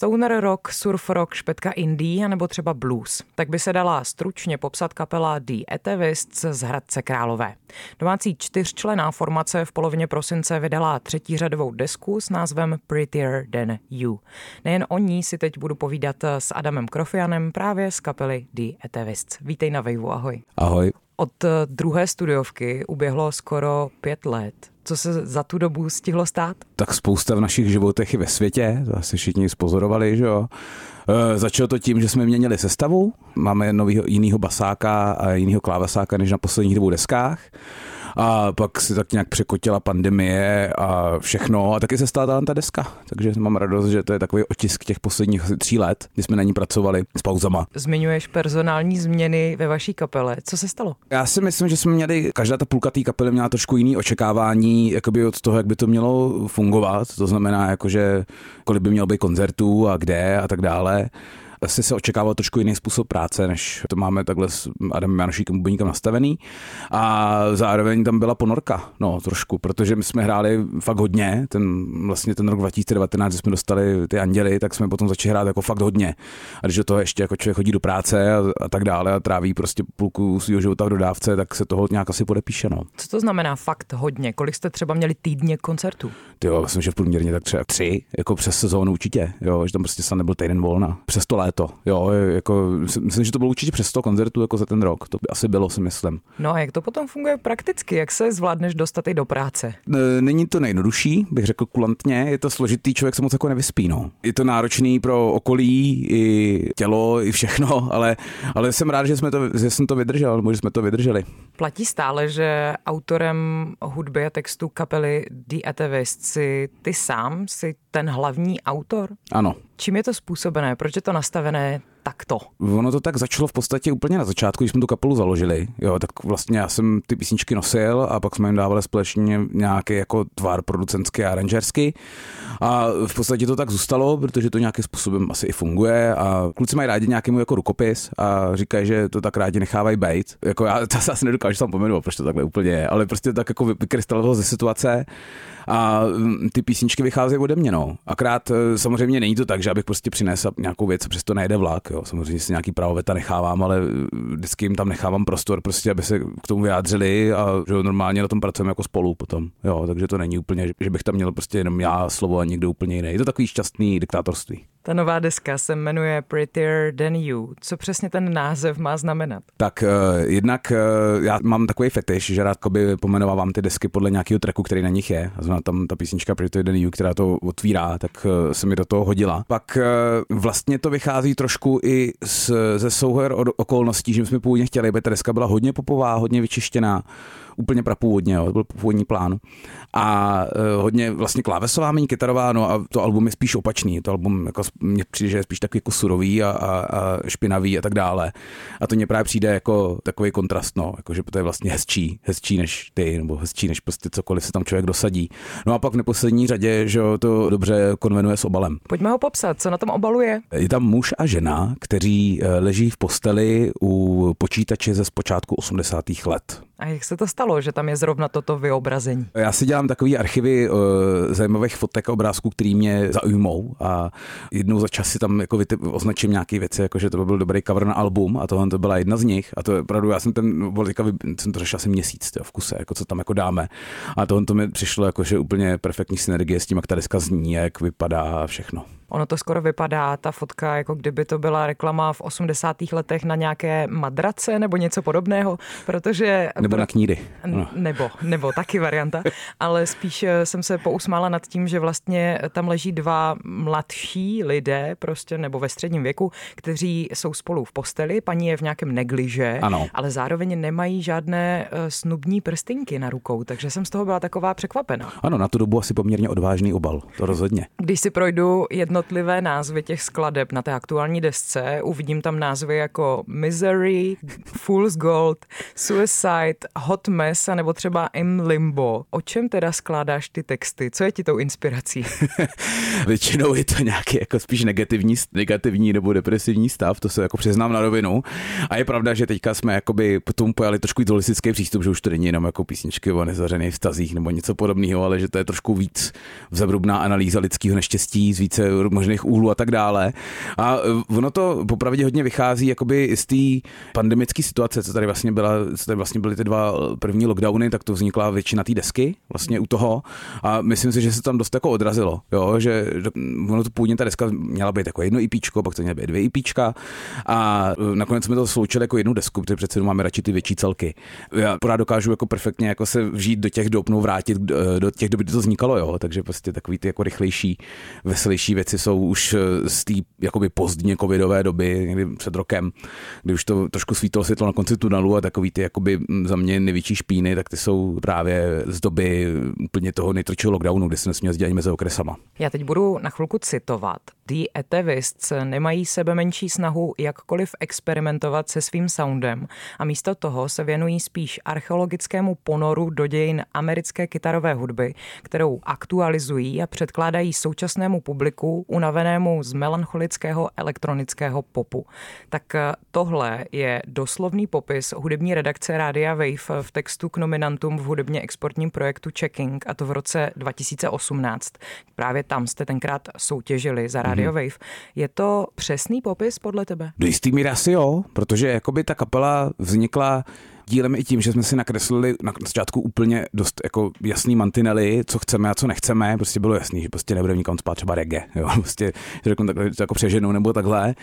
stoner rock, surf rock, špetka indie nebo třeba blues. Tak by se dala stručně popsat kapela The Etavists z Hradce Králové. Domácí čtyřčlená formace v polovině prosince vydala třetí řadovou desku s názvem Prettier Than You. Nejen o ní si teď budu povídat s Adamem Krofianem právě z kapely The Etavists. Vítej na Vejvu, ahoj. Ahoj. Od druhé studiovky uběhlo skoro pět let. Co se za tu dobu stihlo stát? Tak spousta v našich životech i ve světě, to asi všichni spozorovali, že jo. E, začalo to tím, že jsme měnili sestavu, máme novýho, jinýho basáka a jinýho klávesáka než na posledních dvou deskách a pak si tak nějak překotila pandemie a všechno a taky se stala ta deska. Takže mám radost, že to je takový otisk těch posledních tří let, kdy jsme na ní pracovali s pauzama. Zmiňuješ personální změny ve vaší kapele. Co se stalo? Já si myslím, že jsme měli, každá ta půlka té kapely měla trošku jiný očekávání jakoby od toho, jak by to mělo fungovat. To znamená, jakože kolik by mělo být koncertů a kde a tak dále asi se očekával trošku jiný způsob práce, než to máme takhle s Adamem Janošíkem Bubeníkem nastavený. A zároveň tam byla ponorka, no trošku, protože my jsme hráli fakt hodně, ten vlastně ten rok 2019, kdy jsme dostali ty anděly, tak jsme potom začali hrát jako fakt hodně. A když do toho ještě jako člověk chodí do práce a, a tak dále a tráví prostě půlku svého života v dodávce, tak se toho nějak asi podepíše. No. Co to znamená fakt hodně? Kolik jste třeba měli týdně koncertů? Jo, myslím, že v průměrně tak třeba tři, jako přes sezónu určitě, jo, že tam prostě se nebyl týden volna. Přes to léto. Jo, jako, myslím, že to bylo určitě přes 100 koncertů jako za ten rok. To by asi bylo, si myslím. No a jak to potom funguje prakticky? Jak se zvládneš dostat i do práce? Není to nejjednodušší, bych řekl kulantně. Je to složitý, člověk se moc jako nevyspí. No. Je to náročný pro okolí, i tělo, i všechno, ale, ale jsem rád, že, jsme to, že jsem to vydržel, nebo že jsme to vydrželi. Platí stále, že autorem hudby a textu kapely The Atheist si ty sám, si ten hlavní autor? Ano, Čím je to způsobené? Proč je to nastavené takto? Ono to tak začalo v podstatě úplně na začátku, když jsme tu kapelu založili. Jo, tak vlastně já jsem ty písničky nosil a pak jsme jim dávali společně nějaký jako tvar producentský a aranžerský. A v podstatě to tak zůstalo, protože to nějakým způsobem asi i funguje a kluci mají rádi nějaký jako rukopis a říkají, že to tak rádi nechávají být. Jako já to asi nedokážu tam pomenovat, proč to takhle úplně je, ale prostě tak jako vykrystaloval ze situace a mm, ty písničky vycházejí ode mě, no. Akrát e, samozřejmě není to tak, že abych prostě přinesl nějakou věc přesto nejde vlak, jo. Samozřejmě si nějaký pravoveta nechávám, ale e, vždycky jim tam nechávám prostor, prostě, aby se k tomu vyjádřili a že normálně na tom pracujeme jako spolu potom, jo. Takže to není úplně, že bych tam měl prostě jenom já slovo a někdo úplně jiný. Je to takový šťastný diktátorství. Ta nová deska se jmenuje Prettier Than You. Co přesně ten název má znamenat? Tak uh, jednak uh, já mám takový fetiš, že rád koby pomenovávám ty desky podle nějakého tracku, který na nich je. A znamená tam ta písnička Prettier Than You, která to otvírá, tak uh, se mi do toho hodila. Pak uh, vlastně to vychází trošku i z, ze souher okolností, že jsme původně chtěli, aby ta deska byla hodně popová, hodně vyčištěná, úplně prapůvodně, jo, to byl původní plán. A uh, hodně vlastně klávesová, méně kytarová, no a to album je spíš opačný. To album jako, mně přijde, že je spíš takový jako surový a, a, a špinavý a tak dále. A to mně právě přijde jako takový kontrast, no, jako, že to je vlastně hezčí, hezčí než ty, nebo hezčí než prostě cokoliv se tam člověk dosadí. No a pak v neposlední řadě, že to dobře konvenuje s obalem. Pojďme ho popsat, co na tom obalu je. Je tam muž a žena, kteří eh, leží v posteli u počítače ze zpočátku 80. let. A jak se to stalo, že tam je zrovna toto vyobrazení? Já si dělám takový archivy uh, zajímavých fotek a obrázků, který mě zaujmou a jednou za čas si tam jako vytip, označím nějaké věci, jako že to by byl dobrý cover na album a tohle to byla jedna z nich a to je opravdu, já jsem ten, teďka, jsem to řešil asi měsíc tyjo, v kuse, jako co tam jako dáme a tohle to mi přišlo jako, že úplně perfektní synergie s tím, jak ta deska zní, jak vypadá a všechno. Ono to skoro vypadá, ta fotka, jako kdyby to byla reklama v 80. letech na nějaké madrace nebo něco podobného, protože... Nebo na kníry. No. Nebo, nebo taky varianta, ale spíš eh, jsem se pousmála nad tím, že vlastně tam leží dva mladší lidé, prostě nebo ve středním věku, kteří jsou spolu v posteli, paní je v nějakém negliže, ano. ale zároveň nemají žádné eh, snubní prstinky na rukou, takže jsem z toho byla taková překvapená. Ano, na tu dobu asi poměrně odvážný obal, to rozhodně. Když si projdu jedno jednotlivé názvy těch skladeb na té aktuální desce. Uvidím tam názvy jako Misery, Fool's Gold, Suicide, Hot Mess a nebo třeba In Limbo. O čem teda skládáš ty texty? Co je ti tou inspirací? Většinou je to nějaký jako spíš negativní, negativní nebo depresivní stav, to se jako přiznám na rovinu. A je pravda, že teďka jsme jakoby potom pojali trošku idealistický přístup, že už to není jenom jako písničky o nezařených vztazích nebo něco podobného, ale že to je trošku víc vzebrubná analýza lidského neštěstí z více možných úhlů a tak dále. A ono to popravdě hodně vychází jakoby z té pandemické situace, co tady vlastně byla, co tady vlastně byly ty dva první lockdowny, tak to vznikla většina té desky vlastně u toho a myslím si, že se tam dost jako odrazilo, jo, že ono to původně ta deska měla být jako jedno IPčko, pak to měla být dvě IPčka a nakonec jsme to sloučili jako jednu desku, protože přece máme radši ty větší celky. Já pořád dokážu jako perfektně jako se vžít do těch dob, no vrátit do těch dob, kdy to vznikalo, jo, takže prostě takový ty jako rychlejší, veselější věci jsou už z té jakoby pozdně covidové doby, někdy před rokem, kdy už to trošku svítilo světlo na konci tunelu a takový ty jakoby za mě největší špíny, tak ty jsou právě z doby úplně toho nejtrčího lockdownu, kdy se nesměl sdělat mezi okresama. Já teď budu na chvilku citovat. The Etavists nemají sebe menší snahu jakkoliv experimentovat se svým soundem a místo toho se věnují spíš archeologickému ponoru do dějin americké kytarové hudby, kterou aktualizují a předkládají současnému publiku unavenému z melancholického elektronického popu. Tak eh, tohle je doslovný popis hudební redakce Rádia Wave v textu k nominantům v hudebně exportním projektu Checking a to v roce 2018. Právě tam jste tenkrát soutěžili za Radio mm-hmm. Wave. Je to přesný popis podle tebe? Do jistý míry asi jo, protože jakoby ta kapela vznikla dílem i tím, že jsme si nakreslili na začátku úplně dost jako jasný mantinely, co chceme a co nechceme. Prostě bylo jasný, že prostě nebudeme nikam spát třeba reggae. Jo? Prostě řeknu takhle, jako přeženou nebo takhle.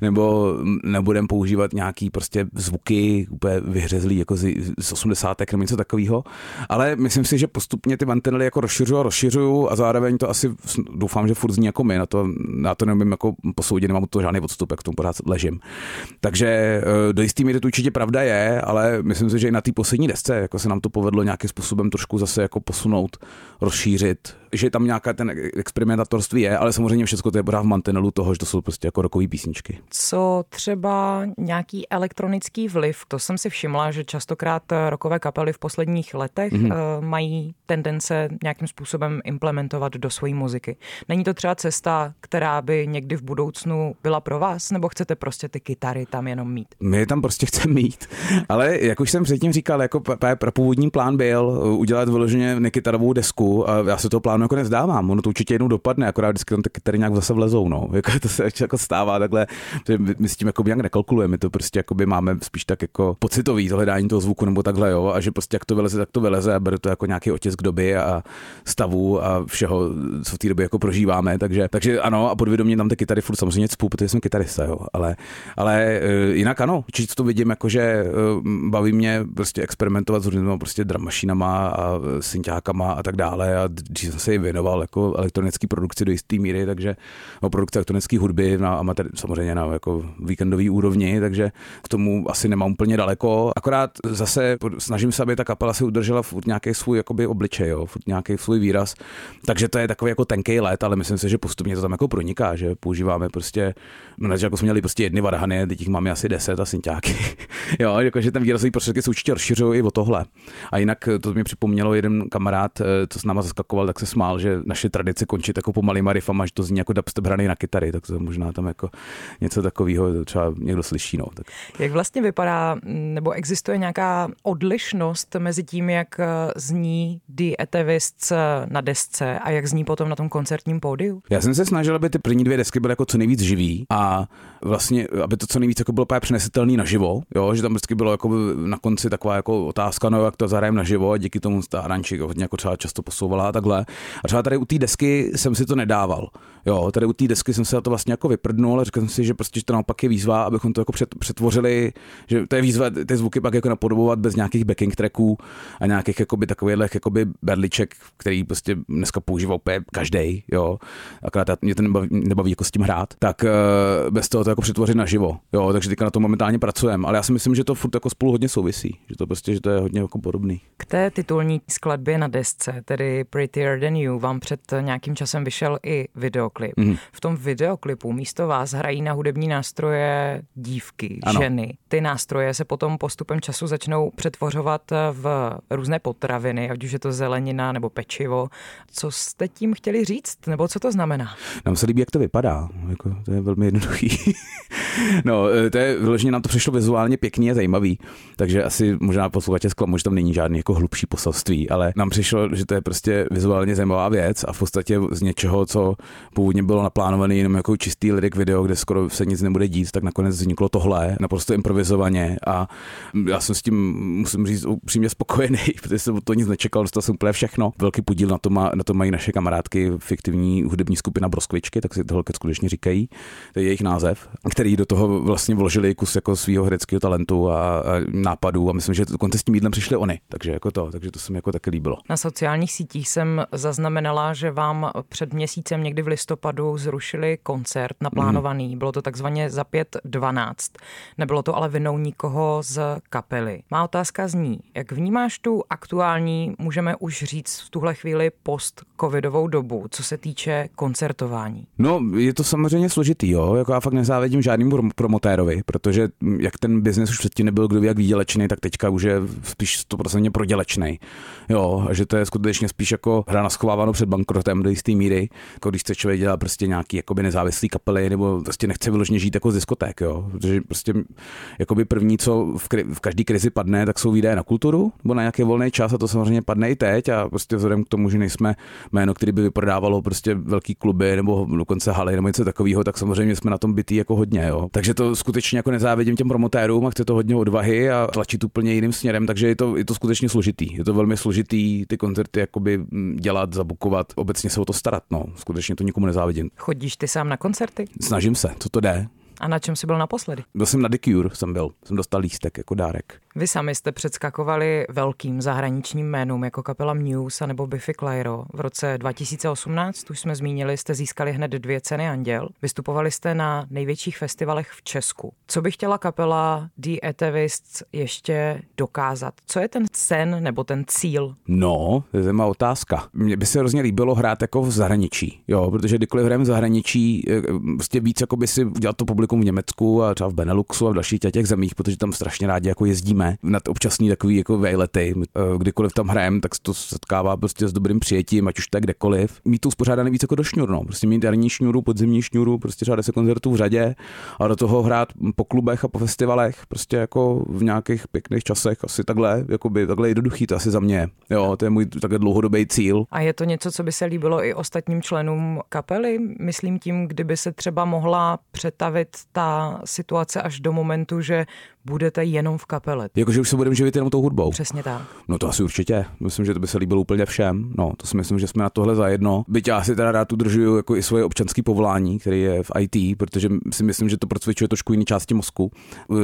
Nebo nebudeme používat nějaký prostě zvuky úplně vyhřezlý jako z, z 80. nebo něco takového. Ale myslím si, že postupně ty mantinely jako rozšiřuju a rozšiřuju a zároveň to asi doufám, že furt zní jako my. Na to, na to nevím jako posoudit, nemám to žádný odstup, jak k tomu pořád ležím. Takže eh, do jistý míry to určitě pravda je, ale myslím si, že i na té poslední desce jako se nám to povedlo nějakým způsobem trošku zase jako posunout, rozšířit, že tam nějaká ten experimentatorství je, ale samozřejmě všechno to je pořád v mantinelu toho, že to jsou prostě jako rokové písničky. Co třeba nějaký elektronický vliv, to jsem si všimla, že častokrát rokové kapely v posledních letech mm-hmm. mají tendence nějakým způsobem implementovat do své muziky. Není to třeba cesta, která by někdy v budoucnu byla pro vás, nebo chcete prostě ty kytary tam jenom mít? My je tam prostě chceme mít, ale jak už jsem předtím říkal, jako původní plán byl udělat vyloženě nekytarovou desku a já se to plánu jako nezdávám. Ono to určitě jednou dopadne, akorát vždycky tam ty kytary nějak zase vlezou. No. Jako to se jako stává takhle, že my s tím jako nějak nekalkulujeme, my to prostě jako by máme spíš tak jako pocitový to hledání toho zvuku nebo takhle, jo, a že prostě jak to vyleze, tak to vyleze a beru to jako nějaký otisk doby a stavu a všeho, co v té době jako prožíváme. Takže, takže ano, a podvědomě tam ty kytary furt samozřejmě cpů, protože jsem kytarista, jo. Ale, ale eh, jinak ano, určitě to vidím, jako že eh, baví mě prostě experimentovat s různými prostě dramašinama a e, synťákama a tak dále a jsem se ji věnoval jako elektronické produkci do jisté míry, takže no, produkce elektronické hudby na amatér, samozřejmě na jako víkendový úrovni, takže k tomu asi nemám úplně daleko. Akorát zase snažím se, aby ta kapela si udržela furt nějaký svůj jakoby obličej, jo, furt nějaký svůj výraz. Takže to je takový jako tenký let, ale myslím si, že postupně to tam jako proniká, že používáme prostě, no jako jsme měli prostě jedny varhany, teď jich máme asi deset a synťáky. jo, jakože ten výrazový prostředky se určitě rozšiřují i o tohle. A jinak to mi připomnělo jeden kamarád, eh, co s náma zaskakoval, tak se smál, že naše tradice končí jako pomalýma rifama, že to zní jako dubstep hraný na kytary, tak to možná tam jako něco takového třeba někdo slyší. No, tak. Jak vlastně vypadá, nebo existuje nějaká odlišnost mezi tím, jak eh, zní The Etavists na desce a jak zní potom na tom koncertním pódiu? Já jsem se snažil, aby ty první dvě desky byly jako co nejvíc živý a vlastně, aby to co nejvíc jako bylo přenesitelný naživo, jo, že tam vždycky bylo jako na konci taková jako otázka, no jak to zahrajeme naživo a díky tomu ta aranči hodně jako třeba často posouvala a takhle. A třeba tady u té desky jsem si to nedával. Jo, tady u té desky jsem se na to vlastně jako vyprdnul, ale řekl jsem si, že prostě že to naopak je výzva, abychom to jako přetvořili, že to je výzva ty zvuky pak jako napodobovat bez nějakých backing tracků a nějakých jakoby takových jakoby berliček, který prostě dneska používá úplně každý, jo. Akorát mě to nebaví, nebaví jako s tím hrát, tak uh, bez toho to jako přetvořit naživo, jo. Takže teďka na to momentálně pracujeme, ale já si myslím, že to furt jako spolu hodně souvisí, že to prostě, že to je hodně jako podobný. K té titulní skladbě na desce, tedy Prettier Than You, vám před nějakým časem vyšel i videoklip. Mm. V tom videoklipu místo vás hrají na hudební nástroje dívky, ano. ženy. Ty nástroje se potom postupem času začnou přetvořovat v různé potraviny, ať už je to zelenina nebo pečivo. Co jste tím chtěli říct, nebo co to znamená? Nám se líbí, jak to vypadá. Jako, to je velmi jednoduchý. no, to je vyloženě nám to přišlo vizuálně pěkný a zajímavý, takže asi možná posluchače zklamu, že tam není žádný jako hlubší poselství, ale nám přišlo, že to je prostě vizuálně zajímavá věc a v podstatě z něčeho, co původně bylo naplánované jenom jako čistý lyric video, kde skoro se nic nebude dít, tak nakonec vzniklo tohle, naprosto improvizovaně a já jsem s tím, musím říct, upřímně spokojený, protože jsem to nic nečekal, dostal jsem úplně všechno. Velký podíl na to, má, na to mají naše kamarádky, fiktivní hudební skupina Broskvičky, tak si tohle skutečně říkají, to je jejich název, který do toho vlastně vložili kus jako svého hereckého talentu a, a nápadů a myslím, že dokonce s tím jídlem přišli oni, takže jako to, takže to se mi jako taky líbilo. Na sociálních sítích jsem zaznamenala, že vám před měsícem někdy v listopadu zrušili koncert naplánovaný. Mm. Bylo to takzvaně za 5.12. Nebylo to ale vinou nikoho z kapely. Má otázka zní, jak vnímáš tu aktuální, můžeme už říct v tuhle chvíli post-covidovou dobu, co se týče koncertování? No, je to samozřejmě složitý, jo. Jako já fakt nezávidím žádnému promotérovi, protože jak ten biznes už předtím nebyl kdo ví jak výdělečný, tak teďka už je spíš 100% prodělečný. Jo, a že to je skutečně spíš jako hra na schováváno před bankrotem do jisté míry, jako když chce člověk dělat prostě nějaký jakoby nezávislý kapely, nebo prostě nechce vyloženě žít jako z diskoték, jo. Protože prostě jakoby první, co v, kri- v každý krizi padne, tak jsou výdaje na kulturu, nebo na nějaký volný čas a to samozřejmě padne i teď a prostě vzhledem k tomu, že nejsme jméno, který by vyprodávalo prostě velký kluby nebo dokonce haly nebo něco takového, tak samozřejmě jsme na tom bytý jako hodně, jo. Takže to skutečně jako nezávidím těm promotérům a chce to hodně odvahy a tlačit úplně jiným směrem, takže je to, je to skutečně složitý. Je to velmi složitý ty koncerty jakoby mm, dělat, zabukovat, obecně se o to starat, no. Skutečně to nikomu nezávidím. Chodíš ty sám na koncerty? Snažím se, co to jde. A na čem jsi byl naposledy? Byl jsem na The Cure, jsem byl. Jsem dostal lístek jako dárek. Vy sami jste předskakovali velkým zahraničním jménům jako kapela Muse nebo Biffy Clyro. V roce 2018, už jsme zmínili, jste získali hned dvě ceny Anděl. Vystupovali jste na největších festivalech v Česku. Co by chtěla kapela The Athevists ještě dokázat? Co je ten sen nebo ten cíl? No, to je zajímavá otázka. Mně by se hrozně líbilo hrát jako v zahraničí, jo, protože kdykoliv hrajeme v zahraničí, eh, prostě víc jako by si udělat to publikum v Německu a třeba v Beneluxu a v dalších těch zemích, protože tam strašně rádi jako jezdíme na občasný takový jako vejlety. Eh, kdykoliv tam hrajeme, tak se to setkává prostě s dobrým přijetím, ať už tak kdekoliv. Mít to uspořádané víc jako do šňůr, no. Prostě mít jarní šňůru, podzimní šňůru, prostě třeba 10 koncertů v řadě a do toho hrát po klubech a po festivalech, prostě jako v nějakých pěkných časech, asi takhle, jako by takhle jednoduchý, to asi za mě. Jo, to je můj takhle dlouhodobý cíl. A je to něco, co by se líbilo i ostatním členům kapely? Myslím tím, kdyby se třeba mohla přetavit ta situace až do momentu, že budete jenom v kapele. Jakože už se budeme živit jenom tou hudbou. Přesně tak. No to asi určitě. Myslím, že to by se líbilo úplně všem. No, to si myslím, že jsme na tohle zajedno. Byť já si teda rád udržuju jako i svoje občanské povolání, který je v IT, protože si myslím, že to procvičuje trošku jiný části mozku.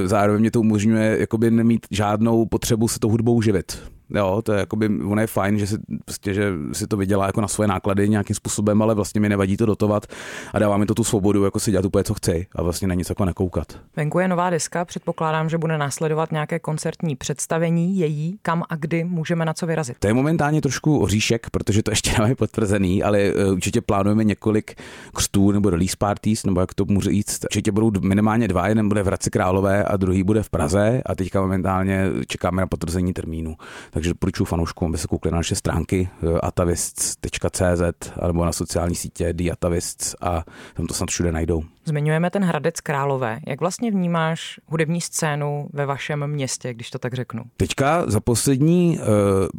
Zároveň mě to umožňuje jakoby nemít žádnou potřebu se tou hudbou živit. Jo, to je jakoby, ono je fajn, že si, prostě, že si to vydělá jako na svoje náklady nějakým způsobem, ale vlastně mi nevadí to dotovat a dává mi to tu svobodu, jako si dělat úplně, co chci a vlastně na nic jako nekoukat. Venku je nová deska, předpokládám, že bude následovat nějaké koncertní představení její, kam a kdy můžeme na co vyrazit. To je momentálně trošku oříšek, protože to ještě nemáme potvrzený, ale eh, určitě plánujeme několik křtů nebo release parties, nebo jak to může jít. Určitě budou minimálně dva, jeden bude v Hradci Králové a druhý bude v Praze a teďka momentálně čekáme na potvrzení termínu. Takže doporučuji fanouškům, aby se koukli na naše stránky eh, atavists.cz nebo na sociální sítě diatavists a tam to snad všude najdou. Zmiňujeme ten Hradec Králové. Jak vlastně vnímáš hudební scénu ve vašem městě, když to tak řeknu? Teďka za, poslední, uh,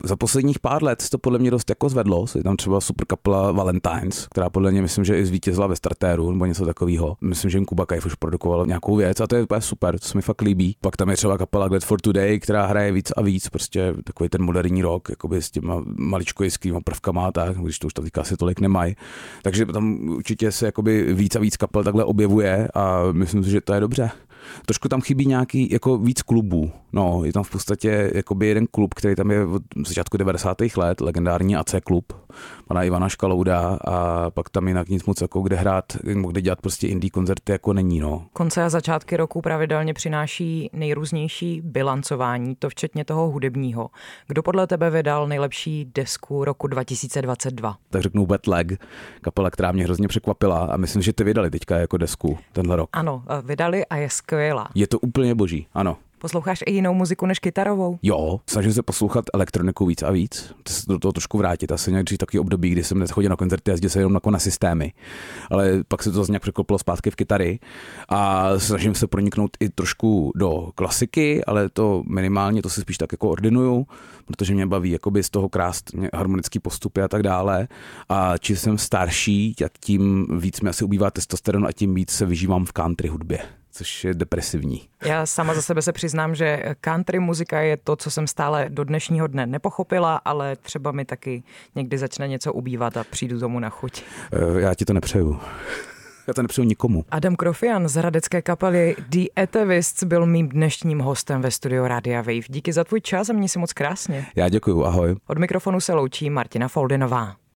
za posledních pár let to podle mě dost jako zvedlo. Je tam třeba super kapela Valentines, která podle mě myslím, že i zvítězila ve startéru nebo něco takového. Myslím, že jim Kuba Kajf už produkoval nějakou věc a to je úplně super, to se mi fakt líbí. Pak tam je třeba kapela Glad for Today, která hraje víc a víc, prostě takový ten moderní rock, jakoby s těma maličkojskými prvkama, tak, když to už teďka asi tolik nemají. Takže tam určitě se jakoby víc a víc kapel takhle objevuje a myslím si, že to je dobře. Trošku tam chybí nějaký jako víc klubů. No, je tam v podstatě jakoby jeden klub, který tam je od začátku 90. let, legendární AC klub, pana Ivana Škalouda a pak tam jinak nic moc jako kde hrát, kde dělat prostě indie koncerty jako není, no. Konce a začátky roku pravidelně přináší nejrůznější bilancování, to včetně toho hudebního. Kdo podle tebe vydal nejlepší desku roku 2022? Tak řeknu Wet Leg, kapela, která mě hrozně překvapila a myslím, že ty vydali teďka jako desku tenhle rok. Ano, vydali a je skvělá. Je to úplně boží, ano. Posloucháš i jinou muziku než kytarovou? Jo, snažím se poslouchat elektroniku víc a víc. To se do toho trošku vrátit. Asi měl dřív takový období, kdy jsem nechodil na koncerty, jezdil se jenom jako na systémy. Ale pak se to zase nějak překopilo zpátky v kytary a snažím se proniknout i trošku do klasiky, ale to minimálně, to si spíš tak jako ordinuju, protože mě baví jakoby z toho krást harmonický postupy a tak dále. A čím jsem starší, tak tím víc mi asi ubývá testosteron a tím víc se vyžívám v country hudbě což je depresivní. Já sama za sebe se přiznám, že country muzika je to, co jsem stále do dnešního dne nepochopila, ale třeba mi taky někdy začne něco ubývat a přijdu tomu na chuť. Eh, já ti to nepřeju. Já to nepřeju nikomu. Adam Krofian z hradecké kapely The Etavists byl mým dnešním hostem ve studiu Radia Wave. Díky za tvůj čas a mě si moc krásně. Já děkuju, ahoj. Od mikrofonu se loučí Martina Foldinová.